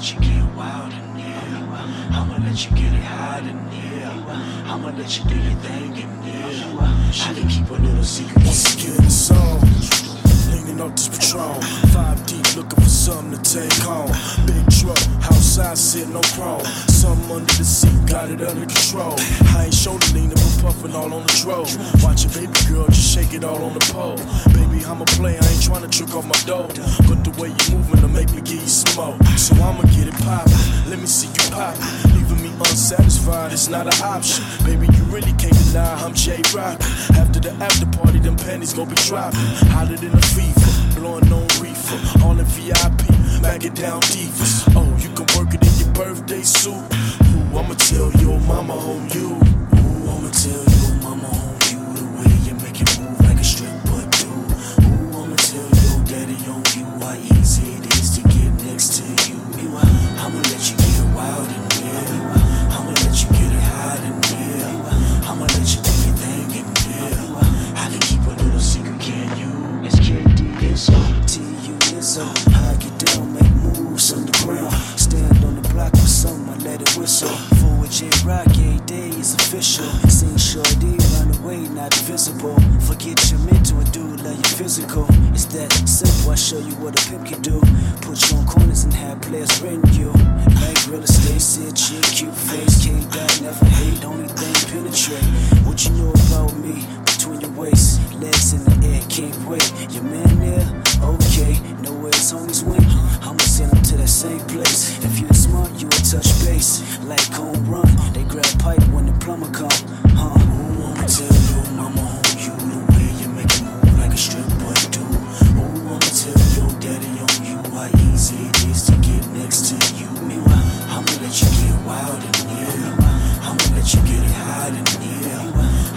let you get wild in here. I'ma let you get it hot in here. I'ma let you do your thing in here. I can keep a little secret. The song. Leaning off this patrol. Five deep, looking for something to take home. Big truck, outside sitting on chrome. Something under the seat, got it under control. I ain't shoulder leaning, but puffing all on the drove. Watch your baby girl, just shake it all on the pole. Baby, I'm a player, I ain't trying to trick off my dough. But the way you moving to make me give you smoke. So I'ma get it poppin'. Let me see you pop. Leaving me unsatisfied, it's not an option. Baby, you really can't deny I'm J Rock. After the after party, them panties gon' be dropping. Hotter than a fever, blowing on reefer. All in VIP, back it down divas. Oh, you can work it in your birthday suit. Ooh, I'ma tell your mama oh, on you. Sing shorty, run away, not visible. Forget your mental do love your physical. It's that simple, I show you what a pimp can do. Put you on corners and have players rent you. Like real estate, sit chick, cute face, K dot, never hate, only thing penetrate. What you know about me? Between your waist, legs in the air, can't wait. Your man there? Okay, know where his went. I'ma send him to that same place. If you're smart, you will touch base. Like home run, next to you. I'ma let you get wild in here. I'ma let you get it hot in here.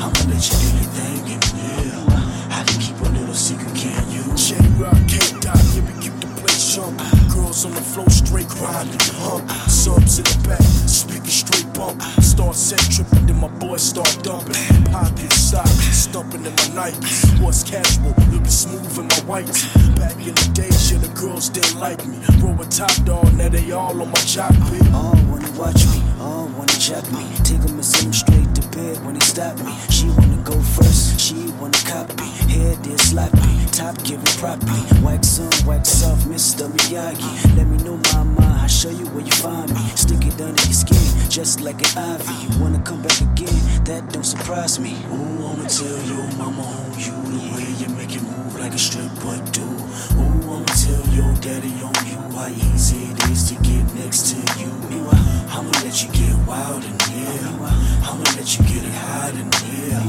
I'ma let you do your thing in here. I can keep a little secret, can you? J Rock, K Dot, yeah, we keep the place jumping. Girls on the floor, straight grinding, hump. Subs in the back, speaking straight bump. Start set tripping, then my boys start dumping. Pocket sock, stumping in my Nikes. What's casual, looking smooth in my whites. Back in the days, yeah, the girls didn't like me. Roll a top dog, now they all on my jock pit. All wanna watch me, all wanna check me. Take send 'em straight to bed when they stop me. She wanna go first, she wanna copy. Head is sloppy, top giving properly. Wax on, wax off, Mr. Miyagi. Let me know, mama, I'll show you where you find me. Stick it under your skin, just like an ivy. You wanna come back again? That don't surprise me. Who wanna tell your mama who you the way you make it move like a stripper but do? Who wanna tell your daddy on you how easy it is to get next to you? I'ma let you get wild in here. I'ma let you get it hot in here.